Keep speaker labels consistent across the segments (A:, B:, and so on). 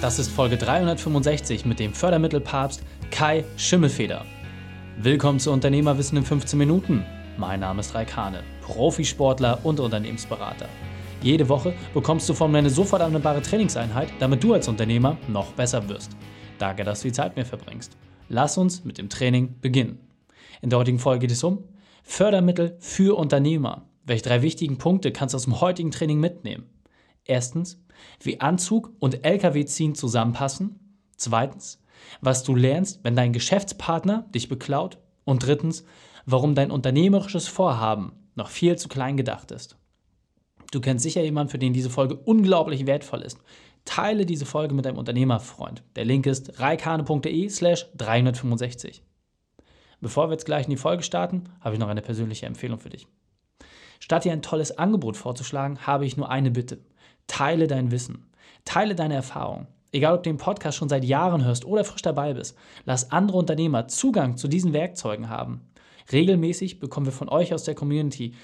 A: Das ist Folge 365 mit dem Fördermittelpapst Kai Schimmelfeder. Willkommen zu Unternehmerwissen in 15 Minuten. Mein Name ist Raikane, Profisportler und Unternehmensberater. Jede Woche bekommst du von mir eine sofort anwendbare Trainingseinheit, damit du als Unternehmer noch besser wirst. Danke, dass du die Zeit mir verbringst. Lass uns mit dem Training beginnen. In der heutigen Folge geht es um Fördermittel für Unternehmer. Welche drei wichtigen Punkte kannst du aus dem heutigen Training mitnehmen? Erstens, wie Anzug und LKW-Ziehen zusammenpassen. Zweitens, was du lernst, wenn dein Geschäftspartner dich beklaut. Und drittens, warum dein unternehmerisches Vorhaben noch viel zu klein gedacht ist. Du kennst sicher jemanden, für den diese Folge unglaublich wertvoll ist. Teile diese Folge mit deinem Unternehmerfreund. Der Link ist reikane.de slash 365. Bevor wir jetzt gleich in die Folge starten, habe ich noch eine persönliche Empfehlung für dich. Statt dir ein tolles Angebot vorzuschlagen, habe ich nur eine Bitte. Teile dein Wissen. Teile deine Erfahrung. Egal, ob du den Podcast schon seit Jahren hörst oder frisch dabei bist, lass andere Unternehmer Zugang zu diesen Werkzeugen haben. Regelmäßig bekommen wir von euch aus der Community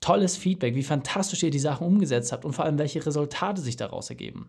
A: tolles Feedback, wie fantastisch ihr die Sachen umgesetzt habt und vor allem, welche Resultate sich daraus ergeben.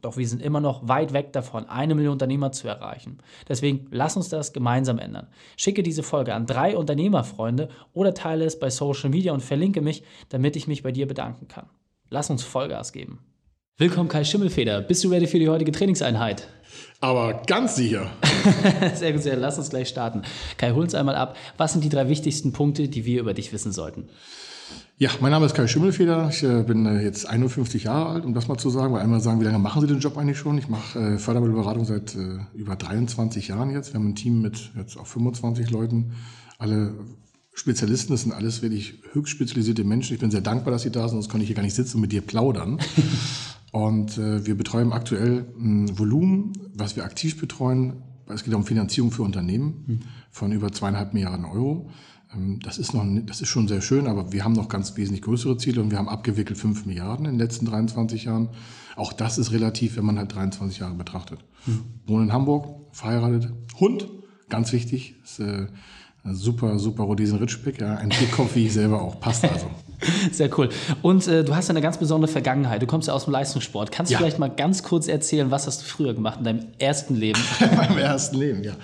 A: Doch wir sind immer noch weit weg davon, eine Million Unternehmer zu erreichen. Deswegen lass uns das gemeinsam ändern. Schicke diese Folge an drei Unternehmerfreunde oder teile es bei Social Media und verlinke mich, damit ich mich bei dir bedanken kann. Lass uns Vollgas geben. Willkommen Kai Schimmelfeder. Bist du ready für die heutige Trainingseinheit?
B: Aber ganz sicher.
A: sehr gut, sehr. Lass uns gleich starten. Kai, hol uns einmal ab. Was sind die drei wichtigsten Punkte, die wir über dich wissen sollten?
B: Ja, mein Name ist Kai Schimmelfeder. Ich äh, bin äh, jetzt 51 Jahre alt, um das mal zu sagen. Weil einmal sagen, wie lange machen Sie den Job eigentlich schon? Ich mache äh, Fördermittelberatung seit äh, über 23 Jahren jetzt. Wir haben ein Team mit jetzt auch 25 Leuten. Alle Spezialisten, das sind alles wirklich höchst spezialisierte Menschen. Ich bin sehr dankbar, dass sie da sind, sonst kann ich hier gar nicht sitzen und mit dir plaudern. und äh, wir betreuen aktuell ein Volumen, was wir aktiv betreuen. Es geht um Finanzierung für Unternehmen hm. von über zweieinhalb Milliarden Euro. Ähm, das ist, noch, das ist schon sehr schön, aber wir haben noch ganz wesentlich größere Ziele und wir haben abgewickelt 5 Milliarden in den letzten 23 Jahren. Auch das ist relativ, wenn man halt 23 Jahre betrachtet. Mhm. Wohnen in Hamburg, verheiratet, Hund, ganz wichtig, ist, äh, Super, super Rhodesian Ritschbeck, ja, ein Dickkopf wie ich selber auch, passt also.
A: Sehr cool. Und äh, du hast eine ganz besondere Vergangenheit. Du kommst ja aus dem Leistungssport. Kannst ja. du vielleicht mal ganz kurz erzählen, was hast du früher gemacht in deinem ersten Leben?
B: in meinem ersten Leben, ja.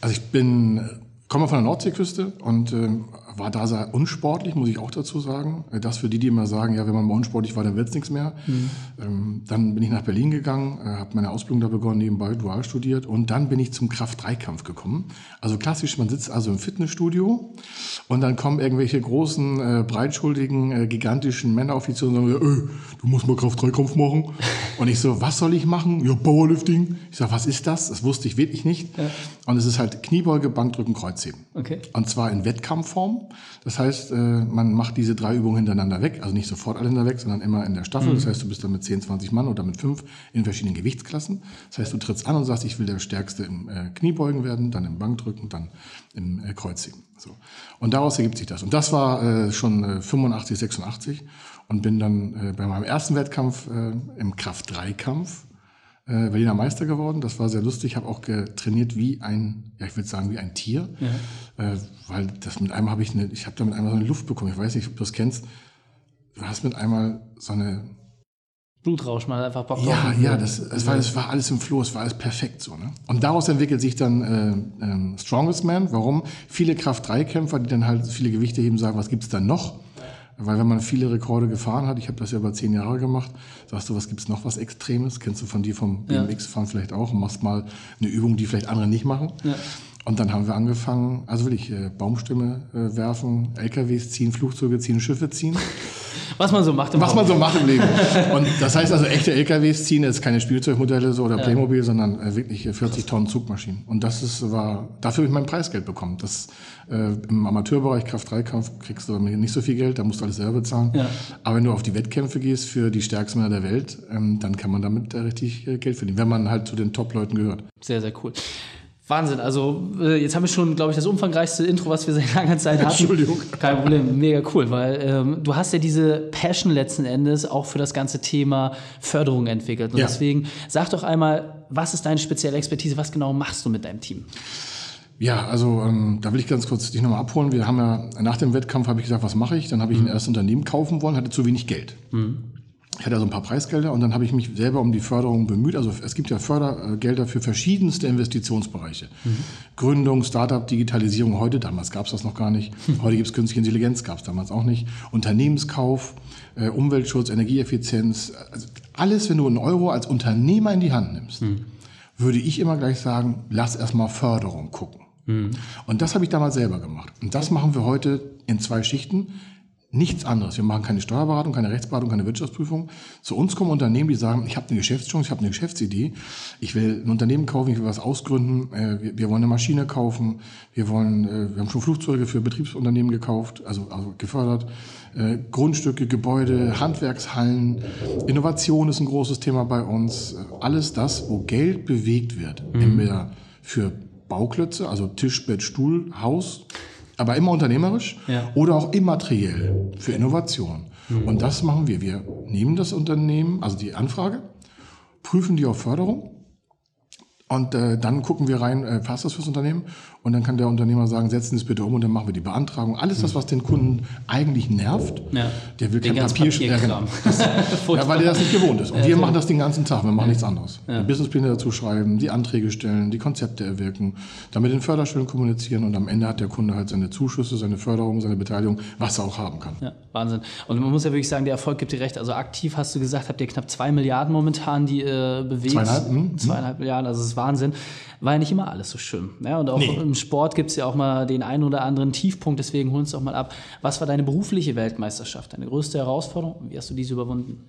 B: Also ich bin komme von der Nordseeküste und äh, war da sehr unsportlich, muss ich auch dazu sagen. Äh, das für die, die immer sagen, ja, wenn man mal unsportlich war, dann wird's nichts mehr. Mhm. Ähm, dann bin ich nach Berlin gegangen, äh, habe meine Ausbildung da begonnen, nebenbei dual studiert und dann bin ich zum Kraft-3-Kampf gekommen. Also klassisch, man sitzt also im Fitnessstudio und dann kommen irgendwelche großen, äh, breitschuldigen, äh, gigantischen Männeroffiziere und sagen, äh, du musst mal Kraft-3-Kampf machen. und ich so, was soll ich machen? Ja, Powerlifting. Ich sag, was ist das? Das wusste ich wirklich nicht. Ja. Und es ist halt Kniebeuge, Bankdrücken, Kreuzheben. Okay. Und zwar in Wettkampfform. Das heißt, äh, man macht diese drei Übungen hintereinander weg, also nicht sofort alle hintereinander weg, sondern immer in der Staffel. Mhm. Das heißt, du bist dann mit 10, 20 Mann oder mit fünf in verschiedenen Gewichtsklassen. Das heißt, du trittst an und sagst, ich will der Stärkste im äh, Kniebeugen werden, dann im Bankdrücken, dann im äh, Kreuzheben. So. Und daraus ergibt sich das. Und das war schon 85, 86 und bin dann bei meinem ersten Wettkampf im Kraft-3-Kampf äh, Berliner Meister geworden. Das war sehr lustig. Ich habe auch trainiert wie ein, ja, ich würde sagen, wie ein Tier. Ja. Äh, weil das mit einmal habe ich eine, ich habe da mit einmal so eine Luft bekommen. Ich weiß nicht, ob du das kennst. Du hast mit einmal so eine
A: Blutrausch, hat einfach Bock
B: Ja, ja, das, das, war, das war alles im Floh, es war alles perfekt so. Ne? Und daraus entwickelt sich dann äh, äh, Strongest Man. Warum? Viele Kraft-3-Kämpfer, die dann halt viele Gewichte heben, sagen, was gibt's da noch? Weil wenn man viele Rekorde gefahren hat, ich habe das ja über zehn Jahre gemacht, sagst du, was gibt's noch was Extremes? Kennst du von dir vom BMX-Fahren vielleicht auch und machst mal eine Übung, die vielleicht andere nicht machen. Ja. Und dann haben wir angefangen, also will ich äh, Baumstämme äh, werfen, LKWs ziehen, Flugzeuge ziehen, Schiffe ziehen.
A: Was man so macht
B: im Was man so macht im Leben. Und das heißt also, echte LKWs ziehen jetzt keine Spielzeugmodelle so oder ja. Playmobil, sondern äh, wirklich 40 Tonnen Zugmaschinen. Und das ist, war, dafür habe ich mein Preisgeld bekommen. Das, äh, Im Amateurbereich Kraft-3-Kampf kriegst du nicht so viel Geld, da musst du alles selber bezahlen. Ja. Aber wenn du auf die Wettkämpfe gehst für die stärksten Männer der Welt, ähm, dann kann man damit äh, richtig äh, Geld verdienen, wenn man halt zu den Top-Leuten gehört.
A: Sehr, sehr cool. Wahnsinn. Also äh, jetzt haben wir schon, glaube ich, das umfangreichste Intro, was wir seit langer Zeit hatten.
B: Entschuldigung.
A: Kein Problem, mega cool, weil ähm, du hast ja diese Passion letzten Endes auch für das ganze Thema Förderung entwickelt. Und ja. deswegen sag doch einmal, was ist deine spezielle Expertise? Was genau machst du mit deinem Team?
B: Ja, also ähm, da will ich ganz kurz dich nochmal abholen. Wir haben ja nach dem Wettkampf habe ich gesagt, was mache ich? Dann habe ich mhm. ein erstes Unternehmen kaufen wollen, hatte zu wenig Geld. Mhm. Ich hatte also ein paar Preisgelder und dann habe ich mich selber um die Förderung bemüht. Also es gibt ja Fördergelder für verschiedenste Investitionsbereiche. Mhm. Gründung, Startup, Digitalisierung heute, damals gab es das noch gar nicht. Heute gibt es künstliche Intelligenz, gab es damals auch nicht. Unternehmenskauf, äh, Umweltschutz, Energieeffizienz. Also alles, wenn du einen Euro als Unternehmer in die Hand nimmst, mhm. würde ich immer gleich sagen, lass erstmal Förderung gucken. Mhm. Und das habe ich damals selber gemacht. Und das machen wir heute in zwei Schichten. Nichts anderes. Wir machen keine Steuerberatung, keine Rechtsberatung, keine Wirtschaftsprüfung. Zu uns kommen Unternehmen, die sagen, ich habe eine Geschäftschance, ich habe eine Geschäftsidee, ich will ein Unternehmen kaufen, ich will was ausgründen, äh, wir, wir, wollen eine Maschine kaufen, wir wollen, äh, wir haben schon Flugzeuge für Betriebsunternehmen gekauft, also, also gefördert, äh, Grundstücke, Gebäude, Handwerkshallen, Innovation ist ein großes Thema bei uns. Alles das, wo Geld bewegt wird, mhm. entweder für Bauklötze, also Tisch, Bett, Stuhl, Haus, aber immer unternehmerisch ja. oder auch immateriell für Innovation. Mhm. Und das machen wir. Wir nehmen das Unternehmen, also die Anfrage, prüfen die auf Förderung und äh, dann gucken wir rein, äh, passt das fürs Unternehmen? Und dann kann der Unternehmer sagen, setzen Sie es bitte um und dann machen wir die Beantragung. Alles das, was den Kunden eigentlich nervt, ja. der will den kein Papier, Papier ja, genau. ja, weil er das nicht gewohnt ist. Und ja, wir machen das den ganzen Tag, wir machen nichts anderes. Die Businesspläne dazu schreiben, die Anträge stellen, die Konzepte erwirken, dann mit den Förderstellen kommunizieren und am Ende hat der Kunde halt seine Zuschüsse, seine Förderung, seine Beteiligung, was er auch haben kann.
A: Ja, Wahnsinn. Und man muss ja wirklich sagen, der Erfolg gibt dir recht. Also aktiv hast du gesagt, habt ihr knapp zwei Milliarden momentan, die äh, bewegt. Zweieinhalb, hm? Zweieinhalb Milliarden, also es ist Wahnsinn. War ja nicht immer alles so schön. Ja, und auch nee. im Sport gibt es ja auch mal den einen oder anderen Tiefpunkt, deswegen holen uns doch mal ab. Was war deine berufliche Weltmeisterschaft, deine größte Herausforderung und wie hast du diese überwunden?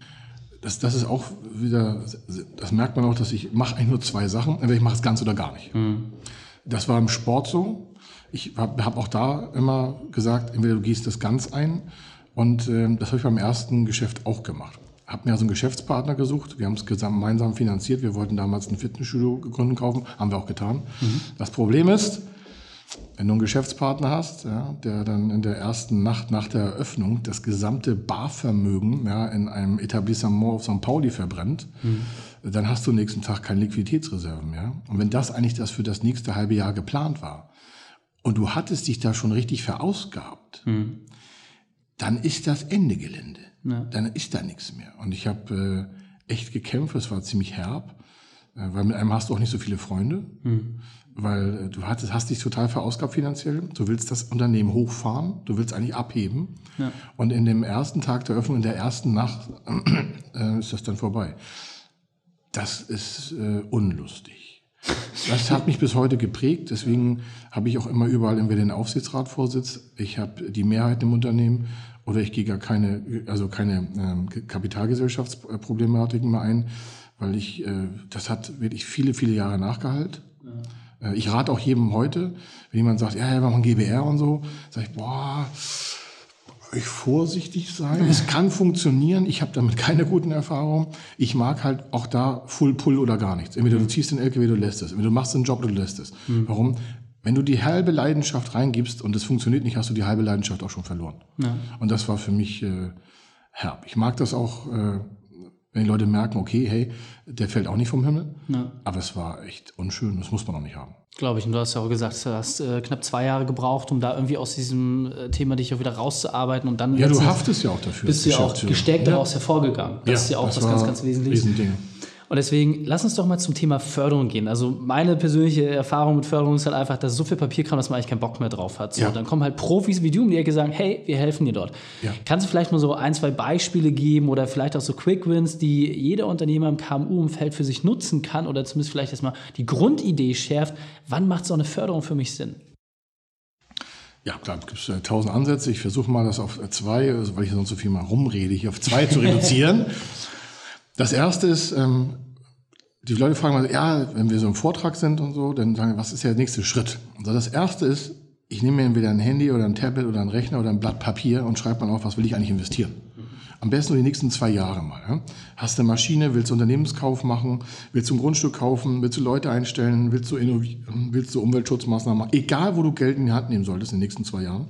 B: Das, das ist auch wieder, das merkt man auch, dass ich mache eigentlich nur zwei Sachen. Entweder ich mache es ganz oder gar nicht. Hm. Das war im Sport so. Ich habe hab auch da immer gesagt, entweder du gehst das ganz ein. Und äh, das habe ich beim ersten Geschäft auch gemacht habe mir also einen Geschäftspartner gesucht. Wir haben es gemeinsam finanziert. Wir wollten damals ein Fitnessstudio gegründet kaufen, haben wir auch getan. Mhm. Das Problem ist, wenn du einen Geschäftspartner hast, ja, der dann in der ersten Nacht nach der Eröffnung das gesamte Barvermögen ja, in einem Etablissement auf St. Pauli verbrennt, mhm. dann hast du am nächsten Tag keine Liquiditätsreserven mehr. Und wenn das eigentlich das für das nächste halbe Jahr geplant war und du hattest dich da schon richtig verausgabt, mhm. dann ist das Ende Gelände. Ja. Dann ist da nichts mehr. Und ich habe äh, echt gekämpft, es war ziemlich herb, äh, weil mit einem hast du auch nicht so viele Freunde, mhm. weil äh, du hattest, hast dich total verausgabt finanziell. Du willst das Unternehmen hochfahren, du willst eigentlich abheben. Ja. Und in dem ersten Tag der Öffnung, in der ersten Nacht, äh, ist das dann vorbei. Das ist äh, unlustig. Das hat mich bis heute geprägt. Deswegen habe ich auch immer überall entweder den Aufsichtsrat vorsitz. Ich habe die Mehrheit im Unternehmen oder ich gehe gar keine, also keine ähm, Kapitalgesellschaftsproblematiken mehr ein, weil ich, äh, das hat wirklich viele, viele Jahre nachgehalt. Ja. Äh, ich rate auch jedem heute, wenn jemand sagt, ja, wir machen GBR und so, sage ich, boah, ich vorsichtig sein. Es kann funktionieren. Ich habe damit keine guten Erfahrungen. Ich mag halt auch da Full Pull oder gar nichts. Entweder du ziehst den LKW, du lässt es. Entweder du machst den Job du lässt es. Mhm. Warum? Wenn du die halbe Leidenschaft reingibst und es funktioniert nicht, hast du die halbe Leidenschaft auch schon verloren. Ja. Und das war für mich äh, herb. Ich mag das auch, äh, wenn die Leute merken, okay, hey, der fällt auch nicht vom Himmel. Ja. Aber es war echt unschön, das muss man auch nicht haben.
A: Glaube ich. Und du hast ja auch gesagt, du hast äh, knapp zwei Jahre gebraucht, um da irgendwie aus diesem äh, Thema dich auch wieder rauszuarbeiten. Und dann
B: ja, du haftest ja auch dafür.
A: Bist du ja auch gestärkt daraus hervorgegangen. Das ist ja auch was ganz, ganz Wesentliches. Riesending. Und deswegen lass uns doch mal zum Thema Förderung gehen. Also meine persönliche Erfahrung mit Förderung ist halt einfach, dass so viel Papierkram, dass man eigentlich keinen Bock mehr drauf hat. So, ja. Dann kommen halt Profis wie du um die Ecke sagen, hey, wir helfen dir dort. Ja. Kannst du vielleicht mal so ein, zwei Beispiele geben oder vielleicht auch so Quick Wins, die jeder Unternehmer im KMU-Umfeld für sich nutzen kann oder zumindest vielleicht erstmal die Grundidee schärft, wann macht so eine Förderung für mich Sinn?
B: Ja, klar, es gibt äh, tausend Ansätze. Ich versuche mal das auf zwei, also weil ich sonst so viel mal rumrede, hier auf zwei zu reduzieren. Das erste ist, ähm, die Leute fragen mal, ja, wenn wir so im Vortrag sind und so, dann sagen wir, was ist der nächste Schritt? Also das erste ist, ich nehme mir entweder ein Handy oder ein Tablet oder ein Rechner oder ein Blatt Papier und schreibe mal auf, was will ich eigentlich investieren. Am besten nur die nächsten zwei Jahre mal. Ja? Hast du eine Maschine, willst du Unternehmenskauf machen, willst du ein Grundstück kaufen, willst du Leute einstellen, willst du, willst du Umweltschutzmaßnahmen machen, egal wo du Geld in die Hand nehmen solltest in den nächsten zwei Jahren,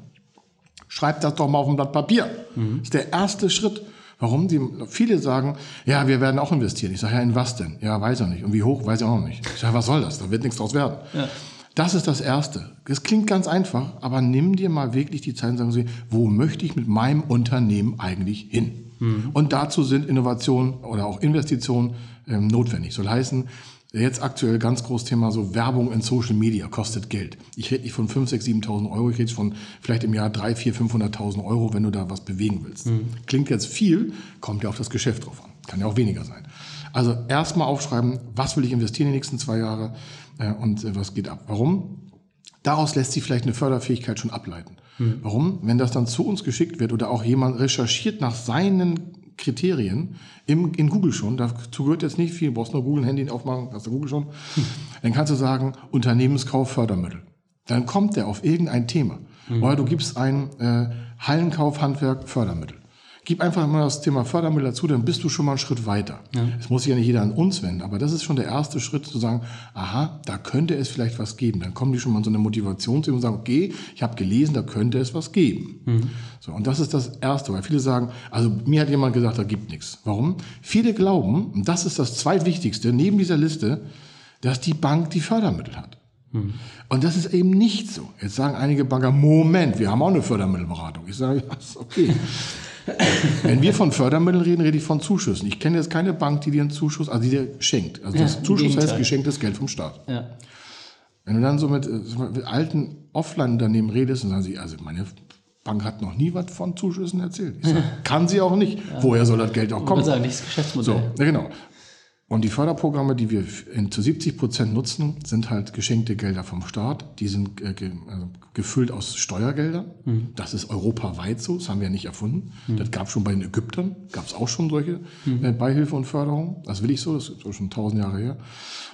B: schreib das doch mal auf ein Blatt Papier. Mhm. Das ist der erste Schritt. Warum? Die, viele sagen, ja, wir werden auch investieren. Ich sage, ja, in was denn? Ja, weiß er nicht. Und wie hoch, weiß ich auch noch nicht. Ich sage, was soll das? Da wird nichts draus werden. Ja. Das ist das Erste. Es klingt ganz einfach, aber nimm dir mal wirklich die Zeit und sagen Sie, wo möchte ich mit meinem Unternehmen eigentlich hin? Mhm. Und dazu sind Innovationen oder auch Investitionen ähm, notwendig. Soll heißen, Jetzt aktuell ganz großes Thema so Werbung in Social Media kostet Geld. Ich rede nicht von 5, 6, 7.000 Euro, ich rede von vielleicht im Jahr 3, 4, 500.000 Euro, wenn du da was bewegen willst. Mhm. Klingt jetzt viel, kommt ja auf das Geschäft drauf an. Kann ja auch weniger sein. Also erstmal aufschreiben, was will ich investieren in die nächsten zwei Jahre äh, und äh, was geht ab. Warum? Daraus lässt sich vielleicht eine Förderfähigkeit schon ableiten. Mhm. Warum? Wenn das dann zu uns geschickt wird oder auch jemand recherchiert nach seinen Kriterien im, in Google schon, dazu gehört jetzt nicht viel, du brauchst nur Google Handy aufmachen, hast du Google schon, dann kannst du sagen, Unternehmenskauf Fördermittel. Dann kommt der auf irgendein Thema. Mhm. Oder du gibst ein äh, Hallenkauf Handwerk Fördermittel. Gib einfach mal das Thema Fördermittel dazu, dann bist du schon mal einen Schritt weiter. Es muss sich ja nicht jeder an uns wenden, aber das ist schon der erste Schritt zu sagen, aha, da könnte es vielleicht was geben. Dann kommen die schon mal in so eine Motivation zu und sagen, okay, ich habe gelesen, da könnte es was geben. Mhm. So, und das ist das Erste, weil viele sagen, also mir hat jemand gesagt, da gibt nichts. Warum? Viele glauben, und das ist das zweitwichtigste neben dieser Liste, dass die Bank die Fördermittel hat. Mhm. Und das ist eben nicht so. Jetzt sagen einige Banker, Moment, wir haben auch eine Fördermittelberatung. Ich sage, ja, ist okay. Wenn wir von Fördermitteln reden, rede ich von Zuschüssen. Ich kenne jetzt keine Bank, die dir einen Zuschuss, also die dir schenkt. Also das ja, Zuschuss heißt geschenktes Geld vom Staat. Ja. Wenn du dann so mit, mit alten Offline-Unternehmen redest, dann sagen sie, also meine Bank hat noch nie was von Zuschüssen erzählt. Ich sag, kann sie auch nicht. Ja. Woher soll das Geld auch kommen? Ich
A: sagen, nicht das Geschäftsmodell.
B: So, genau. Und die Förderprogramme, die wir in, zu 70 Prozent nutzen, sind halt geschenkte Gelder vom Staat. Die sind äh, ge, also gefüllt aus Steuergeldern. Mhm. Das ist europaweit so, das haben wir ja nicht erfunden. Mhm. Das gab es schon bei den Ägyptern, gab es auch schon solche mhm. äh, Beihilfe und Förderung. Das will ich so, das ist schon tausend Jahre her.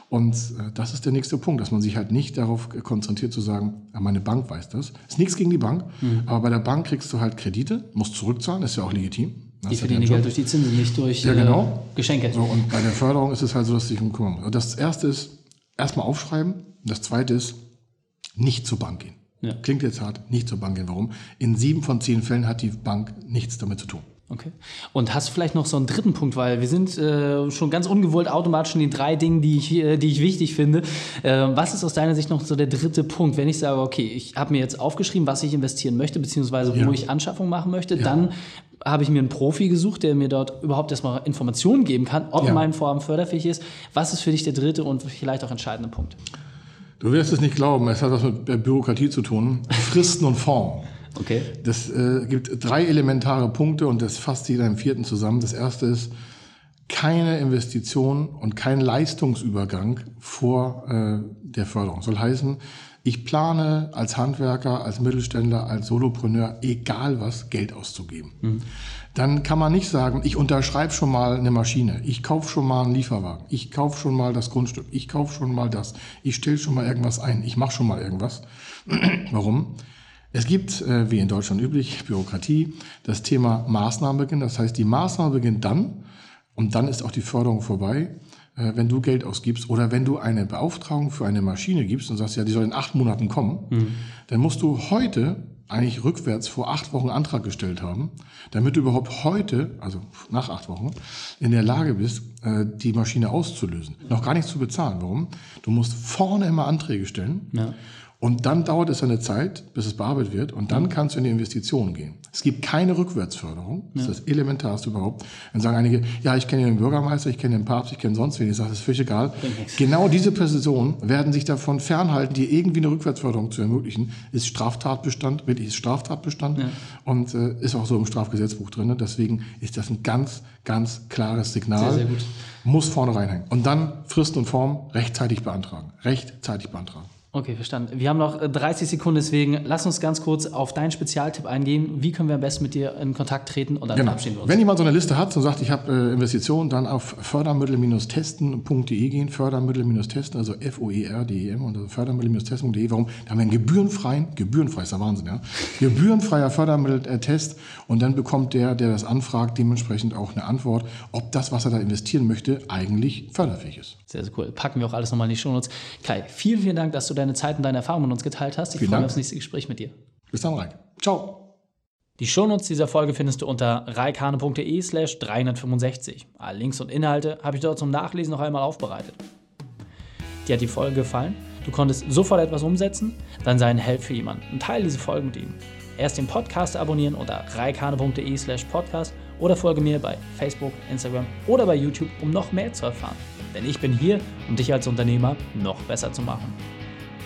B: Und äh, das ist der nächste Punkt, dass man sich halt nicht darauf konzentriert zu sagen, ja, meine Bank weiß das. Ist nichts gegen die Bank, mhm. aber bei der Bank kriegst du halt Kredite, musst zurückzahlen, ist ja auch legitim.
A: Die verdienen Geld durch die Zinsen, nicht durch
B: ja, genau.
A: äh, Geschenke.
B: So, und bei der Förderung ist es halt so, dass du dich um kümmern musst. Das erste ist, erstmal aufschreiben. Das zweite ist, nicht zur Bank gehen. Ja. Klingt jetzt hart, nicht zur Bank gehen. Warum? In sieben von zehn Fällen hat die Bank nichts damit zu tun.
A: Okay. Und hast du vielleicht noch so einen dritten Punkt, weil wir sind äh, schon ganz ungewollt automatisch in den drei Dingen, die ich, äh, die ich wichtig finde. Äh, was ist aus deiner Sicht noch so der dritte Punkt, wenn ich sage, okay, ich habe mir jetzt aufgeschrieben, was ich investieren möchte, beziehungsweise wo ja. ich Anschaffung machen möchte, ja. dann habe ich mir einen Profi gesucht, der mir dort überhaupt erstmal Informationen geben kann, ob ja. mein Vorhaben förderfähig ist. Was ist für dich der dritte und vielleicht auch entscheidende Punkt?
B: Du wirst es nicht glauben, es hat was mit Bürokratie zu tun. Fristen und Form. Okay. Das äh, gibt drei elementare Punkte und das fasst jeder im vierten zusammen. Das erste ist keine Investition und kein Leistungsübergang vor äh, der Förderung. Soll heißen, ich plane als Handwerker, als Mittelständler, als Solopreneur, egal was, Geld auszugeben. Mhm. Dann kann man nicht sagen, ich unterschreibe schon mal eine Maschine, ich kaufe schon mal einen Lieferwagen, ich kaufe schon mal das Grundstück, ich kaufe schon mal das, ich stelle schon mal irgendwas ein, ich mache schon mal irgendwas. Warum? Es gibt, äh, wie in Deutschland üblich, Bürokratie, das Thema Maßnahmenbeginn. Das heißt, die Maßnahme beginnt dann und dann ist auch die Förderung vorbei, wenn du Geld ausgibst oder wenn du eine Beauftragung für eine Maschine gibst und sagst, ja, die soll in acht Monaten kommen, mhm. dann musst du heute eigentlich rückwärts vor acht Wochen Antrag gestellt haben, damit du überhaupt heute, also nach acht Wochen, in der Lage bist, äh, die Maschine auszulösen. Noch gar nicht zu bezahlen. Warum? Du musst vorne immer Anträge stellen. Ja. Und dann dauert es eine Zeit, bis es bearbeitet wird, und dann kannst du in die Investitionen gehen. Es gibt keine Rückwärtsförderung. Das ja. ist das Elementarste überhaupt. Dann sagen einige, ja, ich kenne den Bürgermeister, ich kenne den Papst, ich kenne sonst wen. Ich sage, das ist völlig egal. Genau diese Personen werden sich davon fernhalten, dir irgendwie eine Rückwärtsförderung zu ermöglichen. Ist Straftatbestand, wirklich ist Straftatbestand ja. und äh, ist auch so im Strafgesetzbuch drin. Deswegen ist das ein ganz, ganz klares Signal. Sehr, sehr gut. Muss vorne reinhängen. Und dann Fristen und Form rechtzeitig beantragen. Rechtzeitig beantragen.
A: Okay, verstanden. Wir haben noch 30 äh, Sekunden, deswegen lass uns ganz kurz auf deinen Spezialtipp eingehen. Wie können wir am besten mit dir in Kontakt treten und dann
B: genau. verabschieden wir uns? Wenn jemand so eine Liste hat und sagt, ich habe äh, Investitionen, dann auf fördermittel-testen.de gehen. Fördermittel-testen, also F-O-E-R-D-E-M und also fördermittel-testen.de. Warum? Da haben wir einen gebührenfreien, gebührenfrei ist der Wahnsinn, ja. Gebührenfreier Fördermitteltest und dann bekommt der, der das anfragt, dementsprechend auch eine Antwort, ob das, was er da investieren möchte, eigentlich förderfähig ist.
A: Sehr, sehr cool. Packen wir auch alles nochmal in die Shownotes. Kai, vielen, vielen Dank, dass du deine Zeit und deine Erfahrungen mit uns geteilt hast. Ich freue mich aufs nächste Gespräch mit dir.
B: Bis dann, Reik. Ciao.
A: Die Shownotes dieser Folge findest du unter reikane.de slash 365. Alle Links und Inhalte habe ich dort zum Nachlesen noch einmal aufbereitet. Dir hat die Folge gefallen? Du konntest sofort etwas umsetzen? Dann sei ein Held für jemanden und teile diese Folge mit ihm. Erst den Podcast abonnieren unter reikane.de slash podcast oder folge mir bei Facebook, Instagram oder bei YouTube, um noch mehr zu erfahren. Denn ich bin hier, um dich als Unternehmer noch besser zu machen.